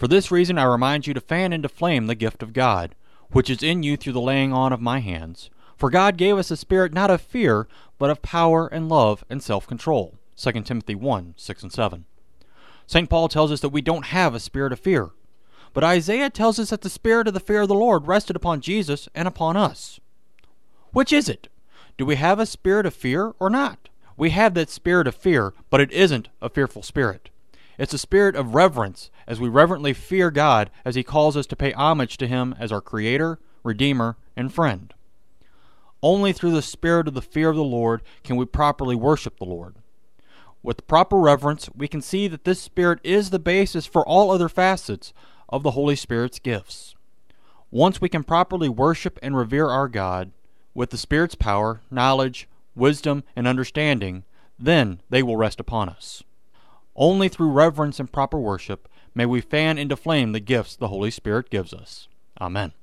For this reason I remind you to fan into flame the gift of God, which is in you through the laying on of my hands. For God gave us a spirit not of fear, but of power and love and self control. 2 Timothy 1 6 and 7. St. Paul tells us that we don't have a spirit of fear. But Isaiah tells us that the spirit of the fear of the Lord rested upon Jesus and upon us. Which is it? Do we have a spirit of fear or not? We have that spirit of fear, but it isn't a fearful spirit. It's a spirit of reverence as we reverently fear God as He calls us to pay homage to Him as our Creator, Redeemer, and friend. Only through the spirit of the fear of the Lord can we properly worship the Lord. With proper reverence, we can see that this spirit is the basis for all other facets of the Holy Spirit's gifts. Once we can properly worship and revere our God with the Spirit's power, knowledge, wisdom, and understanding, then they will rest upon us. Only through reverence and proper worship may we fan into flame the gifts the Holy Spirit gives us. Amen.